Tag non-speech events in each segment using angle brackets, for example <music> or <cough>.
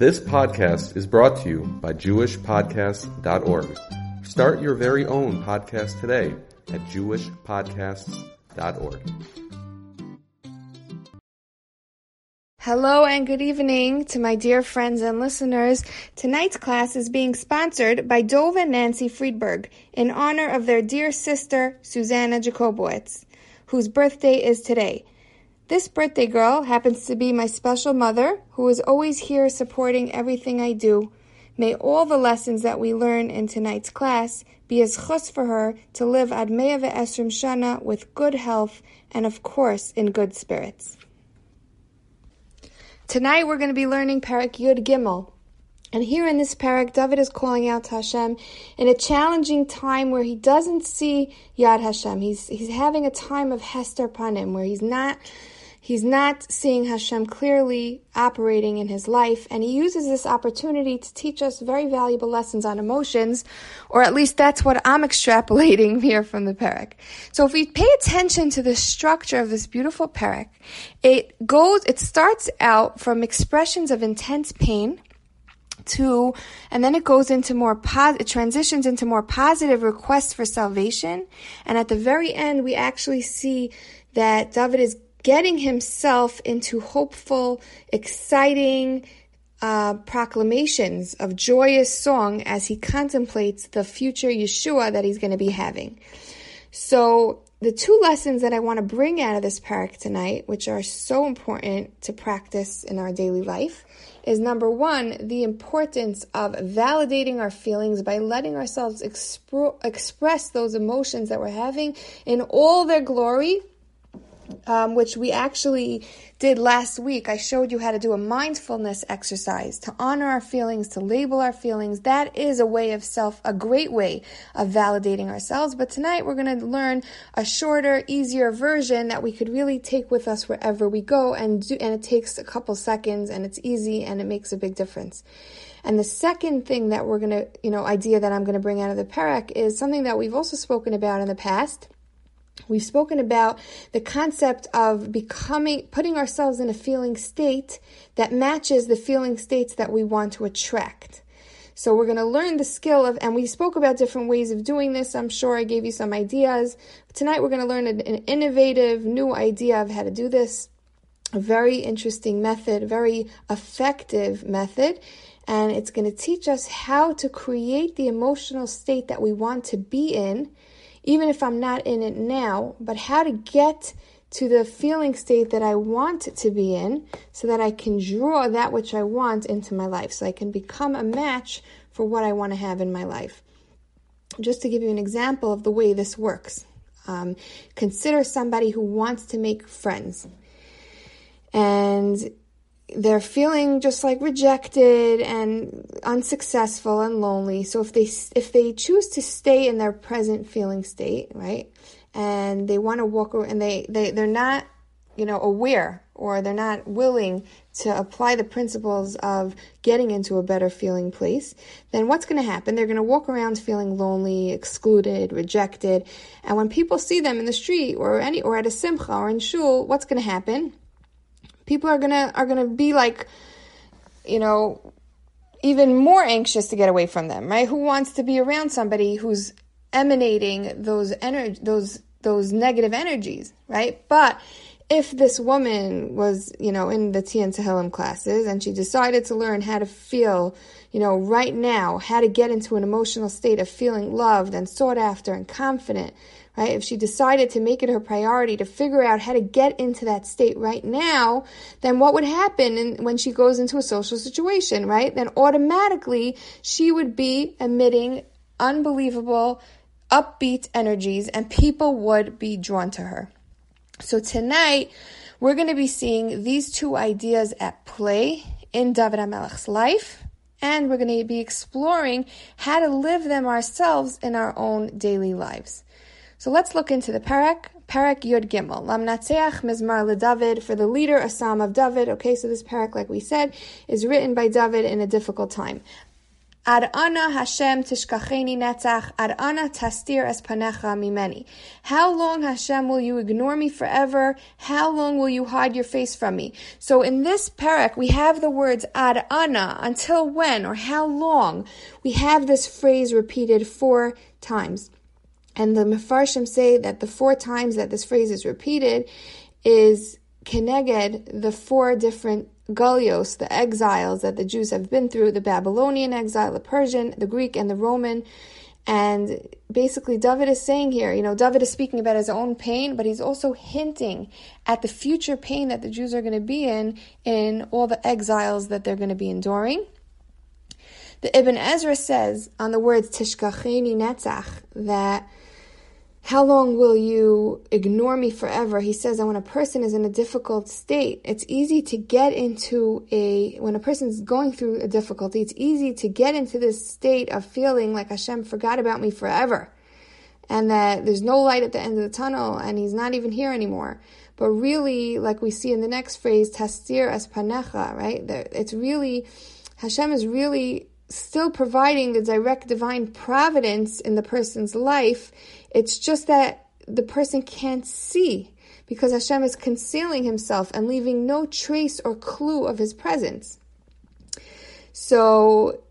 This podcast is brought to you by JewishPodcasts.org. Start your very own podcast today at JewishPodcasts.org. Hello and good evening to my dear friends and listeners. Tonight's class is being sponsored by Dove and Nancy Friedberg in honor of their dear sister, Susanna Jacobowitz, whose birthday is today. This birthday girl happens to be my special mother, who is always here supporting everything I do. May all the lessons that we learn in tonight's class be a z'chus for her to live ad mea ve'esrim shana with good health and, of course, in good spirits. Tonight we're going to be learning Parak Yud Gimel. And here in this parak, David is calling out to Hashem in a challenging time where he doesn't see Yad Hashem. He's he's having a time of Hester Panim, where he's not He's not seeing Hashem clearly operating in his life, and he uses this opportunity to teach us very valuable lessons on emotions, or at least that's what I'm <laughs> extrapolating here from the parak. So if we pay attention to the structure of this beautiful parak, it goes, it starts out from expressions of intense pain, to, and then it goes into more pos- it transitions into more positive requests for salvation. And at the very end, we actually see that David is getting himself into hopeful, exciting uh, proclamations of joyous song as he contemplates the future Yeshua that he's going to be having. So, the two lessons that I want to bring out of this parak tonight, which are so important to practice in our daily life, is number one, the importance of validating our feelings by letting ourselves expro- express those emotions that we're having in all their glory um, which we actually did last week. I showed you how to do a mindfulness exercise to honor our feelings, to label our feelings. That is a way of self, a great way of validating ourselves. But tonight we're going to learn a shorter, easier version that we could really take with us wherever we go and do, and it takes a couple seconds and it's easy and it makes a big difference. And the second thing that we're going to, you know, idea that I'm going to bring out of the parak is something that we've also spoken about in the past We've spoken about the concept of becoming, putting ourselves in a feeling state that matches the feeling states that we want to attract. So we're going to learn the skill of, and we spoke about different ways of doing this. I'm sure I gave you some ideas. Tonight we're going to learn an, an innovative new idea of how to do this. A very interesting method, very effective method. And it's going to teach us how to create the emotional state that we want to be in even if I'm not in it now, but how to get to the feeling state that I want to be in so that I can draw that which I want into my life, so I can become a match for what I want to have in my life. Just to give you an example of the way this works, um, consider somebody who wants to make friends. And they're feeling just like rejected and unsuccessful and lonely. So if they if they choose to stay in their present feeling state, right, and they want to walk and they they they're not, you know, aware or they're not willing to apply the principles of getting into a better feeling place, then what's going to happen? They're going to walk around feeling lonely, excluded, rejected, and when people see them in the street or any or at a simcha or in shul, what's going to happen? People are gonna are gonna be like, you know, even more anxious to get away from them, right? Who wants to be around somebody who's emanating those energy, those those negative energies, right? But if this woman was, you know, in the Tian Tehillim classes and she decided to learn how to feel, you know, right now, how to get into an emotional state of feeling loved and sought after and confident, right? If she decided to make it her priority to figure out how to get into that state right now, then what would happen in, when she goes into a social situation, right? Then automatically she would be emitting unbelievable, upbeat energies and people would be drawn to her. So tonight, we're going to be seeing these two ideas at play in David HaMelech's life and we're going to be exploring how to live them ourselves in our own daily lives. So let's look into the parak. Parak Yud Gimel. Lamnatseach Mizmor LeDavid for the leader, a psalm of David. Okay, so this parak, like we said, is written by David in a difficult time. Ad ana Hashem tishkacheni netzach, ad ana tastir es panecha mimeni. How long, Hashem, will you ignore me forever? How long will you hide your face from me? So in this parak, we have the words ad ana, until when, or how long. We have this phrase repeated four times. And the Mefarshim say that the four times that this phrase is repeated is keneged the four different Galios, the exiles that the Jews have been through, the Babylonian exile, the Persian, the Greek, and the Roman. And basically, David is saying here, you know, David is speaking about his own pain, but he's also hinting at the future pain that the Jews are going to be in, in all the exiles that they're going to be enduring. The Ibn Ezra says on the words Tishkacheni Netzach that how long will you ignore me forever? He says that when a person is in a difficult state, it's easy to get into a, when a person's going through a difficulty, it's easy to get into this state of feeling like Hashem forgot about me forever. And that there's no light at the end of the tunnel and he's not even here anymore. But really, like we see in the next phrase, tastir es panecha, right? It's really, Hashem is really still providing the direct divine providence in the person's life. It's just that the person can't see because Hashem is concealing himself and leaving no trace or clue of his presence. So,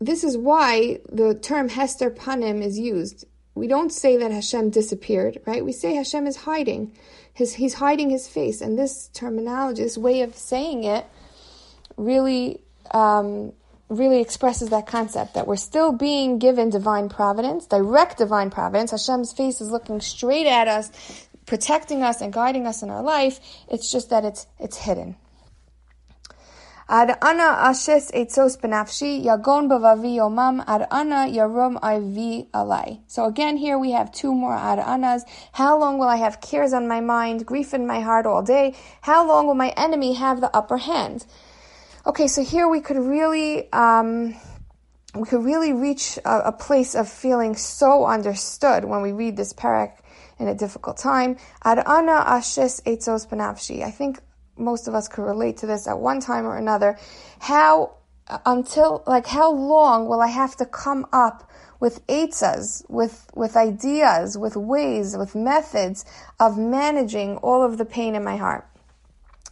this is why the term Hester Panim is used. We don't say that Hashem disappeared, right? We say Hashem is hiding. His, he's hiding his face. And this terminology, this way of saying it, really um, really expresses that concept that we're still being given divine providence, direct divine providence. Hashem's face is looking straight at us, protecting us and guiding us in our life. It's just that it's it's hidden. Ad ana ashes etzos benafshi yagon bavavi yomam ad ana ivi alai. So again, here we have two more ad anas. How long will I have cares on my mind, grief in my heart all day? How long will my enemy have the upper hand? Okay, so here we could really um, we could really reach a, a, place of feeling so understood when we read this parak in a difficult time. Ad ana ashes etzos. I think most of us could relate to this at one time or another. How until like how long will I have to come up with eitzas, with with ideas, with ways, with methods of managing all of the pain in my heart?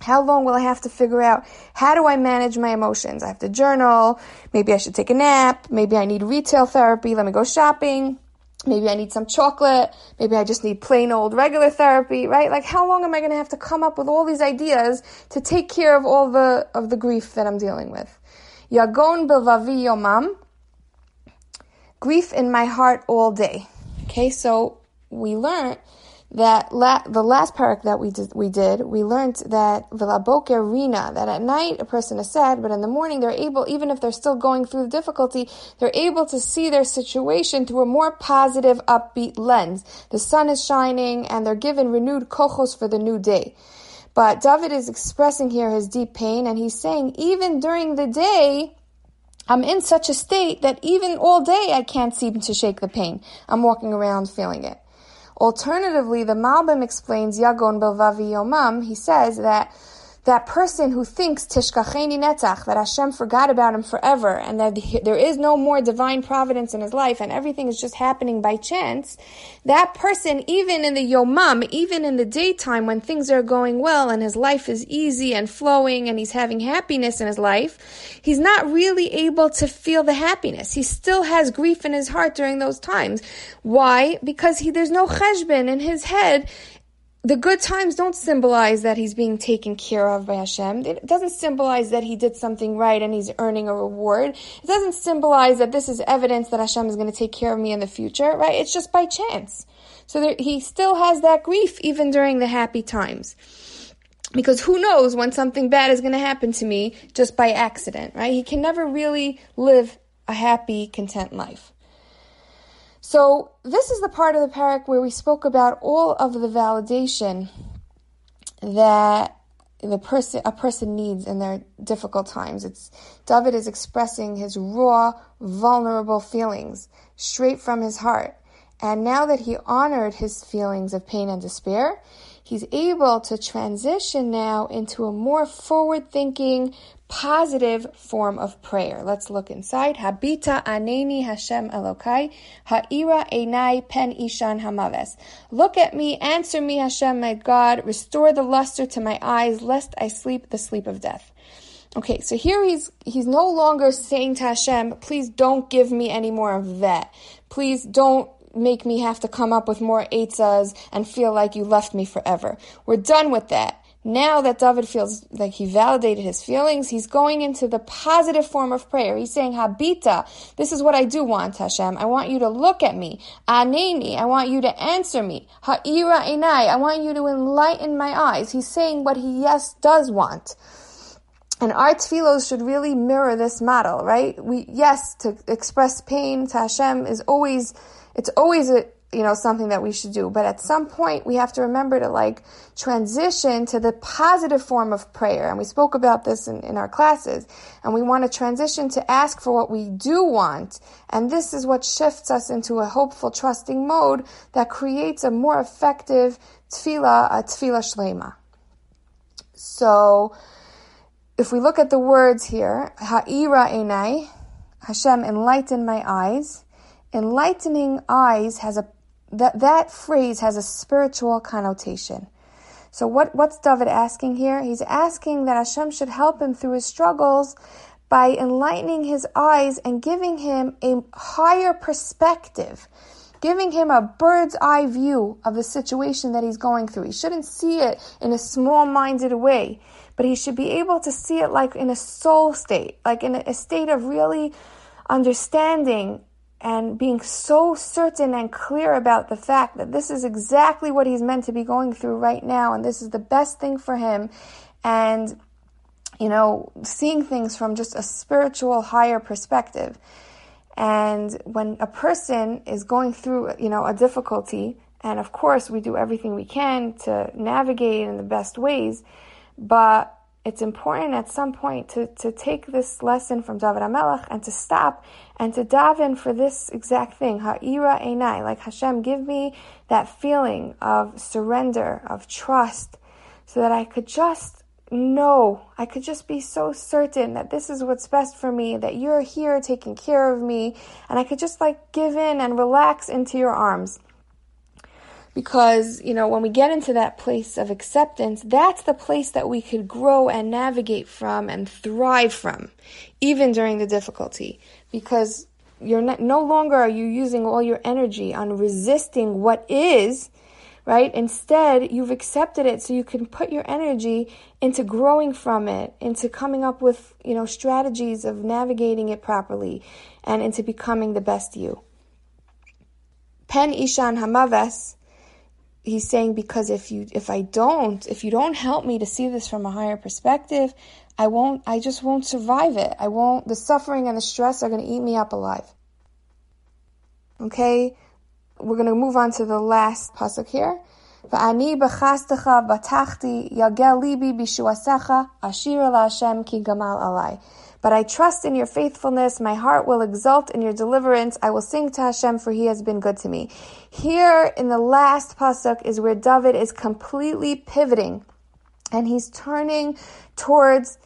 How long will I have to figure out how do I manage my emotions? I have to journal. Maybe I should take a nap. Maybe I need retail therapy. Let me go shopping. Maybe I need some chocolate. Maybe I just need plain old regular therapy, right? Like how long am I going to have to come up with all these ideas to take care of all the of the grief that I'm dealing with? Yagon bevavi yomam. Grief in my heart all day. Okay, so we learned that la- the last parak that we did, we did, we learned that vilaboker rina, that at night a person is sad, but in the morning they're able, even if they're still going through the difficulty, they're able to see their situation through a more positive, upbeat lens. The sun is shining and they're given renewed kochos for the new day. But David is expressing here his deep pain and he's saying, even during the day, I'm in such a state that even all day I can't seem to shake the pain. I'm walking around feeling it. Alternatively, the Malbim explains Yagon Bilvavi Yomam. He says that that person who thinks Tishkacheni Netzach, that Hashem forgot about him forever, and that there is no more divine providence in his life, and everything is just happening by chance, that person, even in the Yomam, even in the daytime when things are going well and his life is easy and flowing and he's having happiness in his life, he's not really able to feel the happiness. He still has grief in his heart during those times. Why? Because he, there's no cheshbon in his head the good times don't symbolize that he's being taken care of by Hashem. It doesn't symbolize that he did something right and he's earning a reward. It doesn't symbolize that this is evidence that Hashem is going to take care of me in the future, right? It's just by chance. So there, he still has that grief even during the happy times. Because who knows when something bad is going to happen to me just by accident, right? He can never really live a happy, content life. So this is the part of the parak where we spoke about all of the validation that the person a person needs in their difficult times. It's David is expressing his raw, vulnerable feelings straight from his heart. And now that he honored his feelings of pain and despair, he's able to transition now into a more forward thinking, positive form of prayer. Let's look inside. Habita aneni Hashem Elokai, ha'ira enai pen ishan hamaves. Look at me, answer me Hashem my God, restore the luster to my eyes, lest I sleep the sleep of death. Okay, so here he's he's no longer saying to Hashem, please don't give me any more of that. Please don't make me have to come up with more eitzas and feel like you left me forever. We're done with that. Now that David feels like he validated his feelings, he's going into the positive form of prayer. He's saying, Habita, this is what I do want, Hashem. I want you to look at me. Aneni, I want you to answer me. Ha'ira enai, I want you to enlighten my eyes. He's saying what he, yes, does want. And our tefillos should really mirror this model, right? We, yes, to express pain to Hashem is always, it's always a, you know, something that we should do. But at some point, we have to remember to like transition to the positive form of prayer. And we spoke about this in, in our classes. And we want to transition to ask for what we do want. And this is what shifts us into a hopeful, trusting mode that creates a more effective tefillah, a tefillah shlema. So, if we look at the words here, ha'ira enai, Hashem, enlighten my eyes. Enlightening eyes has a that that phrase has a spiritual connotation. So what what's David asking here? He's asking that Hashem should help him through his struggles by enlightening his eyes and giving him a higher perspective, giving him a bird's eye view of the situation that he's going through. He shouldn't see it in a small-minded way, but he should be able to see it like in a soul state, like in a state of really understanding and being so certain and clear about the fact that this is exactly what he's meant to be going through right now and this is the best thing for him. And you know seeing things from just a spiritual higher perspective. And when a person is going through you know a difficulty and of course we do everything we can to navigate in the best ways but it's important at some point to, to take this lesson from David HaMelech and to stop and to daven for this exact thing, ha'ira einai, like Hashem, give me that feeling of surrender, of trust, so that I could just know, I could just be so certain that this is what's best for me, that you're here taking care of me, and I could just like give in and relax into your arms because you know when we get into that place of acceptance that's the place that we could grow and navigate from and thrive from even during the difficulty. Because you're not, no longer are you using all your energy on resisting what is right? Instead you've accepted it so you can put your energy into growing from it into coming up with you know strategies of navigating it properly and into becoming the best you. Pen ishan hamaves he's saying because if you if I don't if you don't help me to see this from a higher perspective, I won't I just won't survive it. I won't the suffering and the stress are going to eat me up alive. Okay? We're going to move on to the last pasuk here. ואני בחסדך בטחתי, יגל ליבי בישועתך, אשיר להשם כי גמל עלי. But I trust in your faithfulness. My heart will exult in your deliverance. I will sing to Hashem for he has been good to me. Here in the last pasuk is where David is completely pivoting and he's turning towards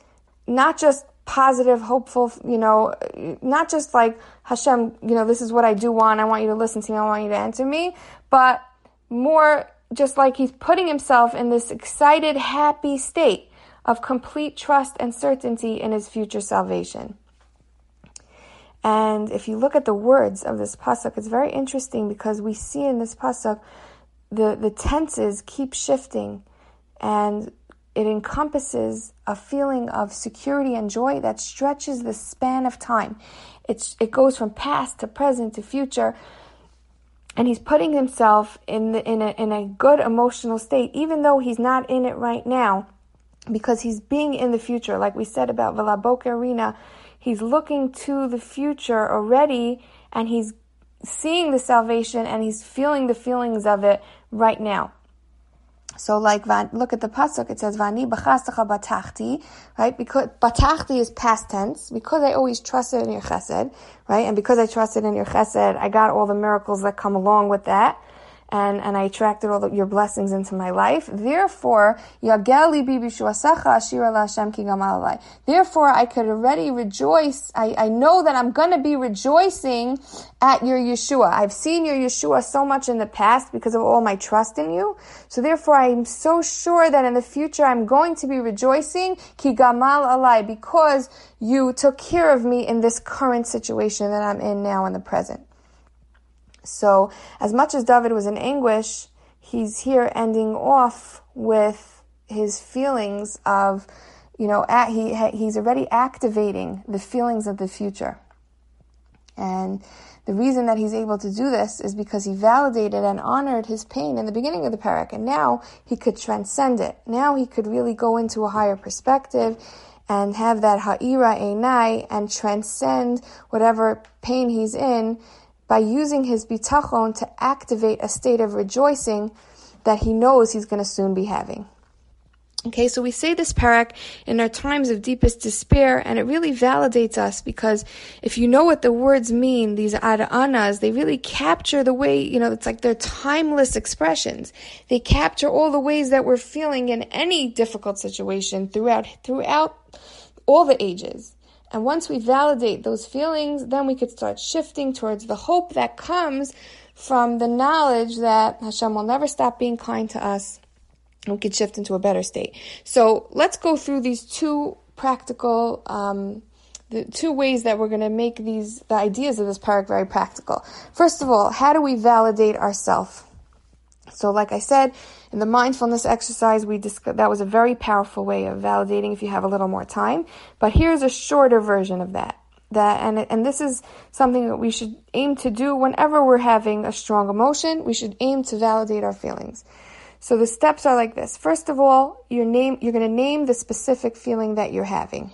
not just positive, hopeful, you know, not just like Hashem, you know, this is what I do want. I want you to listen to me. I want you to answer me, but more just like he's putting himself in this excited, happy state of complete trust and certainty in his future salvation. And if you look at the words of this pasuk, it's very interesting because we see in this pasuk the, the tenses keep shifting and it encompasses a feeling of security and joy that stretches the span of time. It's, it goes from past to present to future. And he's putting himself in, the, in, a, in a good emotional state, even though he's not in it right now because he's being in the future. Like we said about V'laboker rina, he's looking to the future already and he's seeing the salvation and he's feeling the feelings of it right now. So, like, look at the pasuk. It says, "Vani b'chasacha batachti," right? Because batachti is past tense. Because I always trusted in your chesed, right? And because I trusted in your chesed, I got all the miracles that come along with that. And, and I attracted all the, your blessings into my life. Therefore, Therefore, I could already rejoice. I, I know that I'm going to be rejoicing at your Yeshua. I've seen your Yeshua so much in the past because of all my trust in you. So therefore, I'm so sure that in the future I'm going to be rejoicing ki gamal alai because you took care of me in this current situation that I'm in now in the present. So, as much as David was in anguish, he's here ending off with his feelings of, you know, at, he he's already activating the feelings of the future. And the reason that he's able to do this is because he validated and honored his pain in the beginning of the parak, and now he could transcend it. Now he could really go into a higher perspective and have that ha'ira einai and transcend whatever pain he's in by using his bitachon to activate a state of rejoicing that he knows he's going to soon be having. Okay, so we say this parak in our times of deepest despair, and it really validates us because if you know what the words mean, these aranas, they really capture the way, you know, it's like they're timeless expressions. They capture all the ways that we're feeling in any difficult situation throughout, throughout all the ages. And once we validate those feelings, then we could start shifting towards the hope that comes from the knowledge that Hashem will never stop being kind to us. And we could shift into a better state. So let's go through these two practical, um, the two ways that we're going to make these, the ideas of this parak very practical. First of all, how do we validate ourselves? So, like I said, in the mindfulness exercise, we discussed, that was a very powerful way of validating if you have a little more time. But here's a shorter version of that. That and and this is something that we should aim to do whenever we're having a strong emotion. We should aim to validate our feelings. So the steps are like this. First of all, your name you're going to name the specific feeling that you're having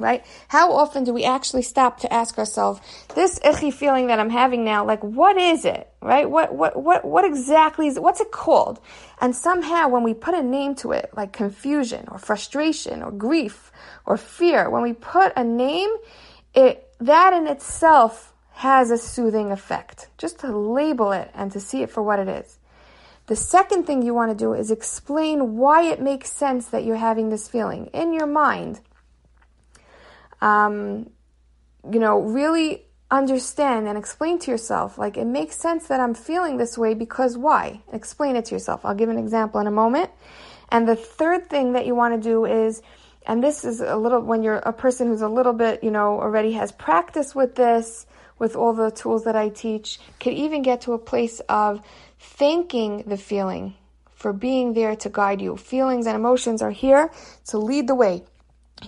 right? How often do we actually stop to ask ourselves, this icky feeling that I'm having now, like, what is it, right? What, what, what, what exactly is it? What's it called? And somehow when we put a name to it, like confusion or frustration or grief or fear, when we put a name, it, that in itself has a soothing effect. Just to label it and to see it for what it is. The second thing you want to do is explain why it makes sense that you're having this feeling in your mind um, you know, really understand and explain to yourself, like, it makes sense that I'm feeling this way because why? Explain it to yourself. I'll give an example in a moment. And the third thing that you want to do is, and this is a little, when you're a person who's a little bit, you know, already has practice with this, with all the tools that I teach, could even get to a place of thanking the feeling for being there to guide you. Feelings and emotions are here to lead the way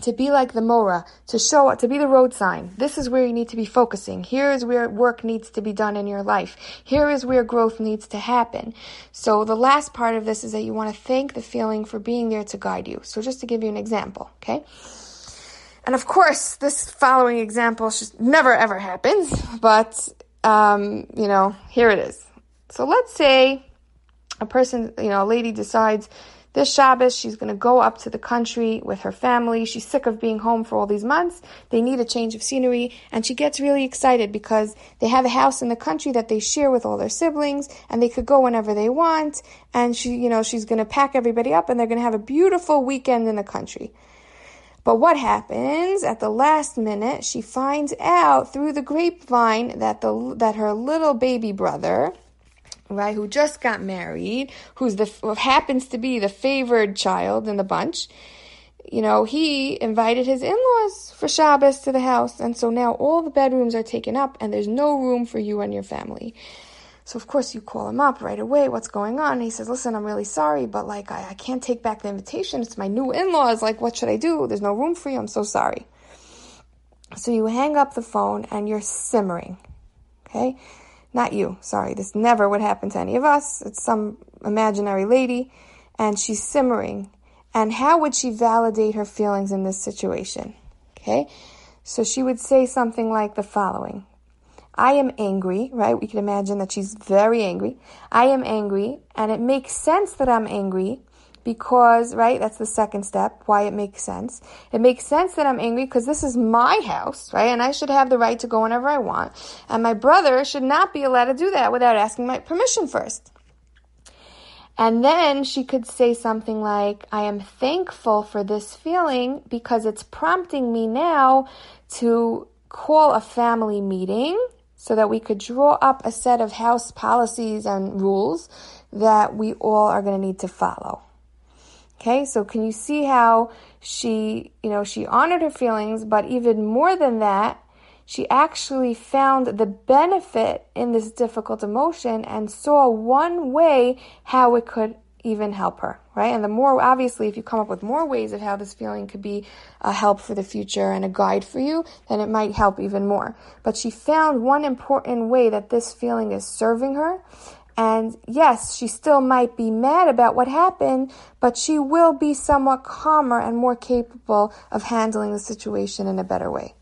to be like the Mora, to show, up, to be the road sign. This is where you need to be focusing. Here is where work needs to be done in your life. Here is where growth needs to happen. So the last part of this is that you want to thank the feeling for being there to guide you. So just to give you an example, okay? And of course, this following example just never ever happens, but, um, you know, here it is. So let's say a person, you know, a lady decides this Shabbos, she's going to go up to the country with her family. She's sick of being home for all these months. They need a change of scenery. And she gets really excited because they have a house in the country that they share with all their siblings and they could go whenever they want. And she, you know, she's going to pack everybody up and they're going to have a beautiful weekend in the country. But what happens at the last minute? She finds out through the grapevine that the that her little baby brother, right, who just got married, who's the happens to be the favored child in the bunch, you know, he invited his in-laws for Shabbos to the house, and so now all the bedrooms are taken up, and there's no room for you and your family. So of course you call him up right away. What's going on? And he says, "Listen, I'm really sorry, but like I, I can't take back the invitation. It's my new in-laws. Like, what should I do? There's no room for you. I'm so sorry." So you hang up the phone and you're simmering. Okay, not you, sorry. This never would happen to any of us. It's some imaginary lady, and she's simmering. And how would she validate her feelings in this situation? Okay? So she would say something like the following I am angry, right? We can imagine that she's very angry. I am angry, and it makes sense that I'm angry because, right, that's the second step, why it makes sense. It makes sense that I'm angry because this is my house, right, and I should have the right to go whenever I want. And my brother should not be allowed to do that without asking my permission first. And then she could say something like, I am thankful for this feeling because it's prompting me now to call a family meeting so that we could draw up a set of house policies and rules that we all are going to need to follow. Okay, so can you see how she, you know, she honored her feelings, but even more than that, she actually found the benefit in this difficult emotion and saw one way how it could even help her, right? And the more, obviously, if you come up with more ways of how this feeling could be a help for the future and a guide for you, then it might help even more. But she found one important way that this feeling is serving her. And yes, she still might be mad about what happened, but she will be somewhat calmer and more capable of handling the situation in a better way.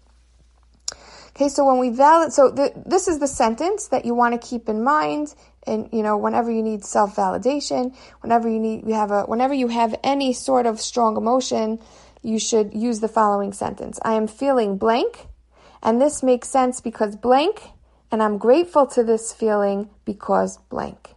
Okay, so when we validate, so this is the sentence that you want to keep in mind, and you know, whenever you need self validation, whenever you need, you have a, whenever you have any sort of strong emotion, you should use the following sentence: I am feeling blank, and this makes sense because blank, and I'm grateful to this feeling because blank.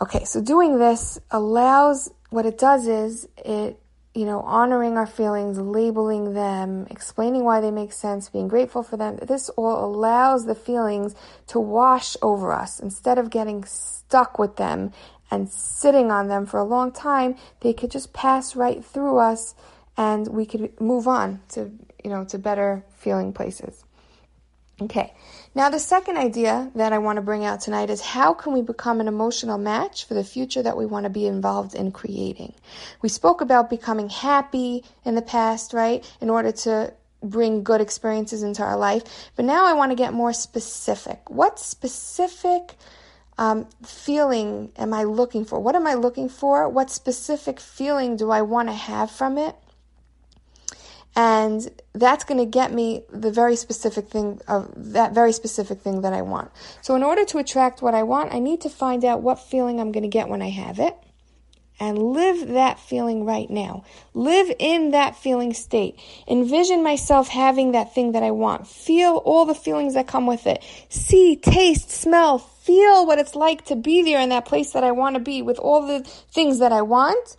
Okay, so doing this allows what it does is it you know, honoring our feelings, labeling them, explaining why they make sense, being grateful for them. This all allows the feelings to wash over us. Instead of getting stuck with them and sitting on them for a long time, they could just pass right through us and we could move on to, you know, to better feeling places. Okay. Now, the second idea that I want to bring out tonight is how can we become an emotional match for the future that we want to be involved in creating? We spoke about becoming happy in the past, right? In order to bring good experiences into our life. But now I want to get more specific. What specific um, feeling am I looking for? What am I looking for? What specific feeling do I want to have from it? And that's going to get me the very specific thing of that very specific thing that I want. So in order to attract what I want, I need to find out what feeling I'm going to get when I have it and live that feeling right now. Live in that feeling state. Envision myself having that thing that I want. Feel all the feelings that come with it. See, taste, smell, feel what it's like to be there in that place that I want to be with all the things that I want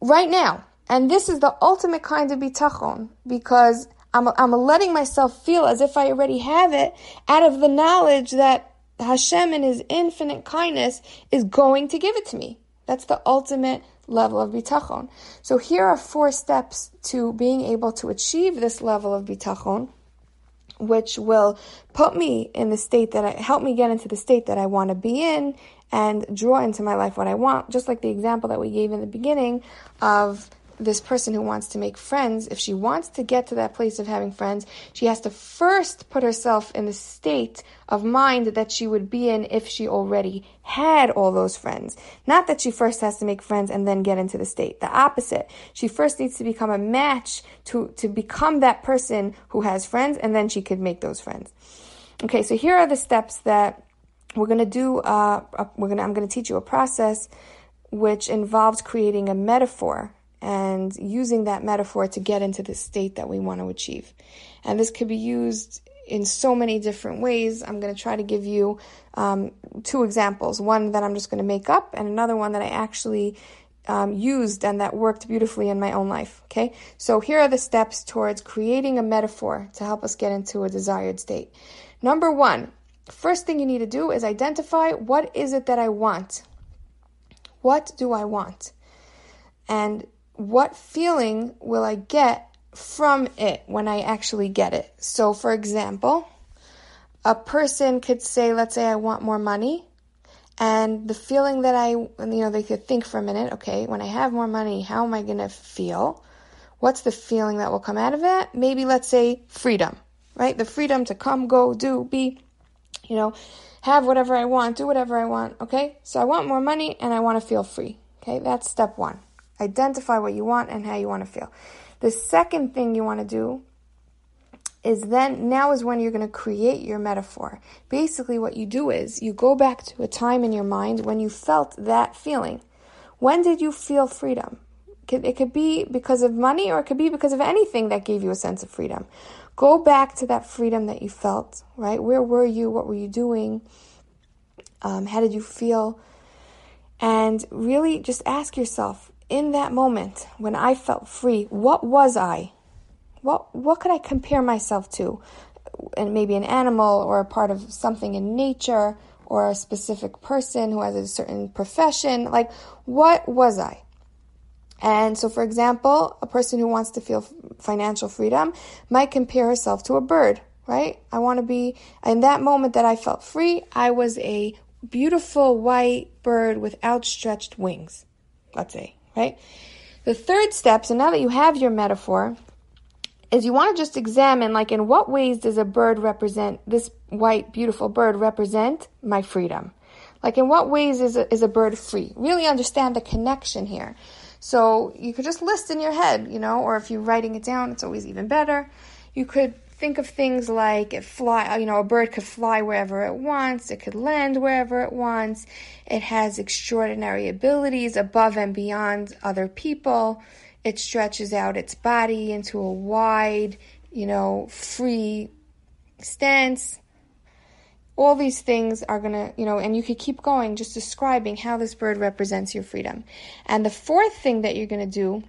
right now. And this is the ultimate kind of bitachon because I'm, I'm letting myself feel as if I already have it out of the knowledge that Hashem in His infinite kindness is going to give it to me. That's the ultimate level of bitachon. So here are four steps to being able to achieve this level of bitachon, which will put me in the state that I help me get into the state that I want to be in and draw into my life what I want. Just like the example that we gave in the beginning of this person who wants to make friends, if she wants to get to that place of having friends, she has to first put herself in the state of mind that she would be in if she already had all those friends. Not that she first has to make friends and then get into the state. The opposite. She first needs to become a match to, to become that person who has friends and then she could make those friends. Okay, so here are the steps that we're going to do. Uh, we're going to, I'm going to teach you a process which involves creating a metaphor and using that metaphor to get into the state that we want to achieve. And this could be used in so many different ways. I'm going to try to give you um, two examples one that I'm just going to make up, and another one that I actually um, used and that worked beautifully in my own life. Okay, so here are the steps towards creating a metaphor to help us get into a desired state. Number one, first thing you need to do is identify what is it that I want. What do I want? And what feeling will I get from it when I actually get it? So, for example, a person could say, let's say I want more money. And the feeling that I, you know, they could think for a minute, okay, when I have more money, how am I going to feel? What's the feeling that will come out of that? Maybe let's say freedom, right? The freedom to come, go, do, be, you know, have whatever I want, do whatever I want, okay? So I want more money and I want to feel free, okay? That's step one. Identify what you want and how you want to feel. The second thing you want to do is then now is when you're going to create your metaphor. Basically, what you do is you go back to a time in your mind when you felt that feeling. When did you feel freedom? It could be because of money or it could be because of anything that gave you a sense of freedom. Go back to that freedom that you felt, right? Where were you? What were you doing? Um, how did you feel? and really just ask yourself in that moment when I felt free, what was I? What what could I compare myself to? And maybe an animal or a part of something in nature or a specific person who has a certain profession. Like, what was I? And so, for example, a person who wants to feel financial freedom might compare herself to a bird, right? I want to be, in that moment that I felt free, I was a beautiful white bird with outstretched wings, let's say, The third step, so now that you have your metaphor, is you want to just examine, like, in what ways does a bird represent, this white, beautiful bird represent my freedom? Like, in what ways is a, is a bird free? Really understand the connection here. So you could just list in your head, you know, or if you're writing it down, it's always even better. You could think of things like it fly, uh, you know, a bird could fly wherever it wants, it could land wherever it wants, it has extraordinary abilities above and beyond other people it stretches out its body into a wide, you know, free stance. All these things are going to, you know, and you could keep going just describing how this bird represents your freedom. And the fourth thing that you're going to do,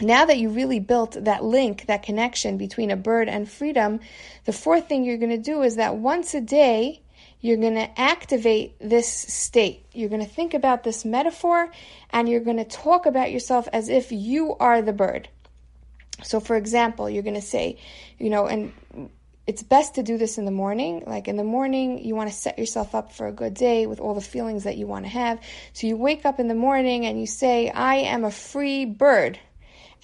now that you really built that link, that connection between a bird and freedom, the fourth thing you're going to do is that once a day, you're going to activate this state. You're going to think about this metaphor and you're going to talk about yourself as if you are the bird. So, for example, you're going to say, you know, and it's best to do this in the morning. Like in the morning, you want to set yourself up for a good day with all the feelings that you want to have. So you wake up in the morning and you say, I am a free bird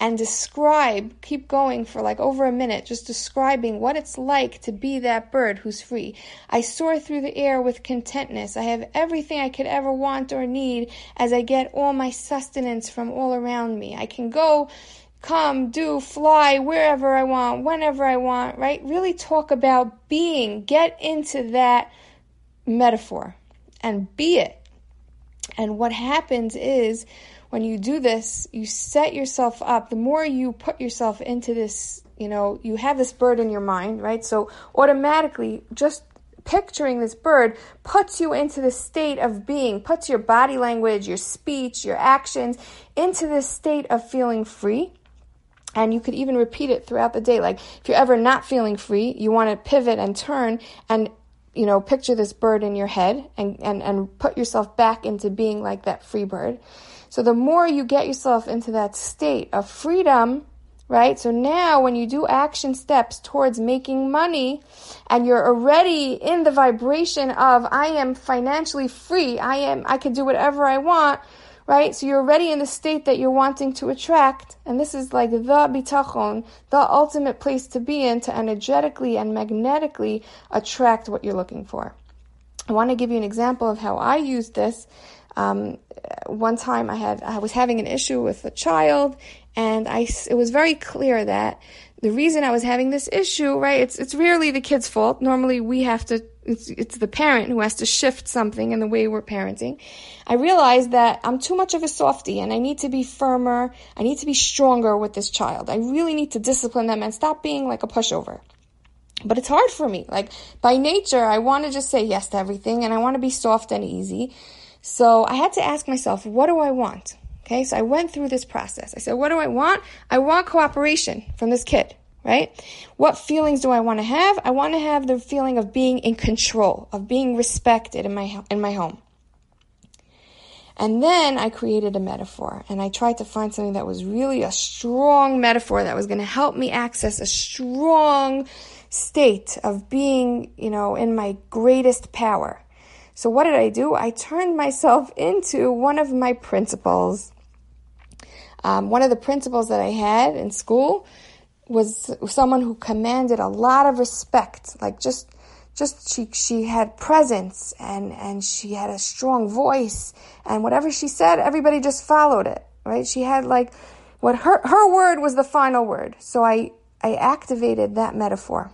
and describe, keep going for like over a minute, just describing what it's like to be that bird who's free. I soar through the air with contentness. I have everything I could ever want or need as I get all my sustenance from all around me. I can go, come, do, fly wherever I want, whenever I want, right? Really talk about being. Get into that metaphor and be it. And what happens is, when you do this, you set yourself up. The more you put yourself into this, you know, you have this bird in your mind, right? So automatically, just picturing this bird puts you into the state of being, puts your body language, your speech, your actions into this state of feeling free. And you could even repeat it throughout the day. Like if you're ever not feeling free, you want to pivot and turn and you know, picture this bird in your head and, and, and put yourself back into being like that free bird. So the more you get yourself into that state of freedom, right? So now when you do action steps towards making money and you're already in the vibration of I am financially free, I am I can do whatever I want, right? So you're already in the state that you're wanting to attract, and this is like the bitachon, the ultimate place to be in to energetically and magnetically attract what you're looking for. I want to give you an example of how I use this um, one time I had I was having an issue with a child, and I it was very clear that the reason I was having this issue, right? It's it's rarely the kid's fault. Normally we have to. It's it's the parent who has to shift something in the way we're parenting. I realized that I'm too much of a softie, and I need to be firmer. I need to be stronger with this child. I really need to discipline them and stop being like a pushover. But it's hard for me. Like by nature, I want to just say yes to everything, and I want to be soft and easy. So I had to ask myself, what do I want? Okay, so I went through this process. I said, what do I want? I want cooperation from this kid, right? What feelings do I want to have? I want to have the feeling of being in control, of being respected in my in my home. And then I created a metaphor and I tried to find something that was really a strong metaphor that was going to help me access a strong state of being, you know, in my greatest power. So what did I do? I turned myself into one of my principals. Um, one of the principals that I had in school was someone who commanded a lot of respect. Like just, just she she had presence and and she had a strong voice and whatever she said, everybody just followed it. Right? She had like what her her word was the final word. So I I activated that metaphor.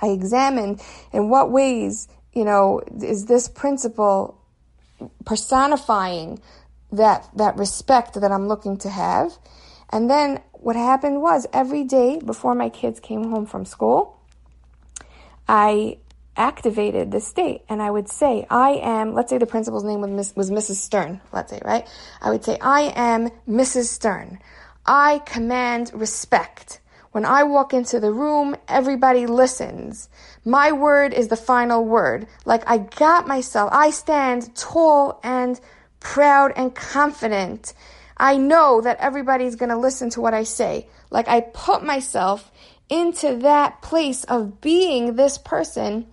I examined in what ways you know, is this principle personifying that that respect that I'm looking to have? And then what happened was every day before my kids came home from school, I activated the state. And I would say, I am, let's say the principal's name was, Miss, was Mrs. Stern, let's say, right? I would say, I am Mrs. Stern. I command respect. When I walk into the room, everybody listens. My word is the final word. Like I got myself, I stand tall and proud and confident. I know that everybody's going to listen to what I say. Like I put myself into that place of being this person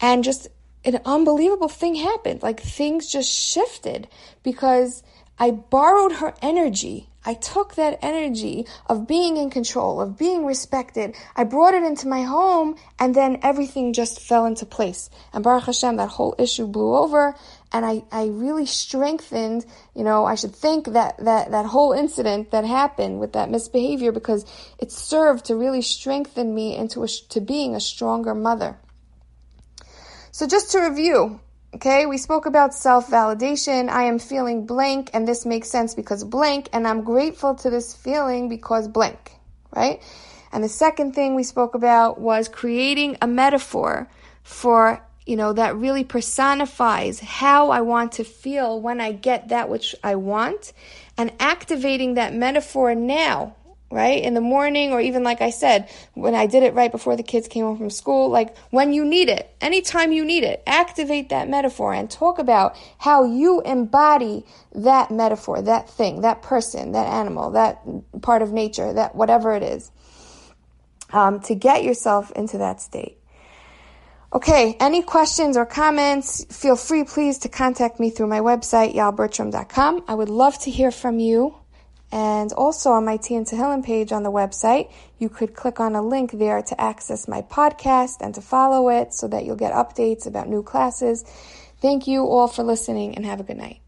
and just an unbelievable thing happened. Like things just shifted because I borrowed her energy. I took that energy of being in control, of being respected. I brought it into my home and then everything just fell into place. And Baruch Hashem, that whole issue blew over and I, I really strengthened, you know, I should think that, that, that whole incident that happened with that misbehavior because it served to really strengthen me into a, to being a stronger mother. So just to review, Okay, we spoke about self validation. I am feeling blank, and this makes sense because blank, and I'm grateful to this feeling because blank, right? And the second thing we spoke about was creating a metaphor for, you know, that really personifies how I want to feel when I get that which I want and activating that metaphor now right? In the morning, or even like I said, when I did it right before the kids came home from school, like when you need it, anytime you need it, activate that metaphor and talk about how you embody that metaphor, that thing, that person, that animal, that part of nature, that whatever it is, um, to get yourself into that state. Okay, any questions or comments, feel free please to contact me through my website, yalbertram.com. I would love to hear from you. And also on my Tea and Tehillim page on the website, you could click on a link there to access my podcast and to follow it so that you'll get updates about new classes. Thank you all for listening and have a good night.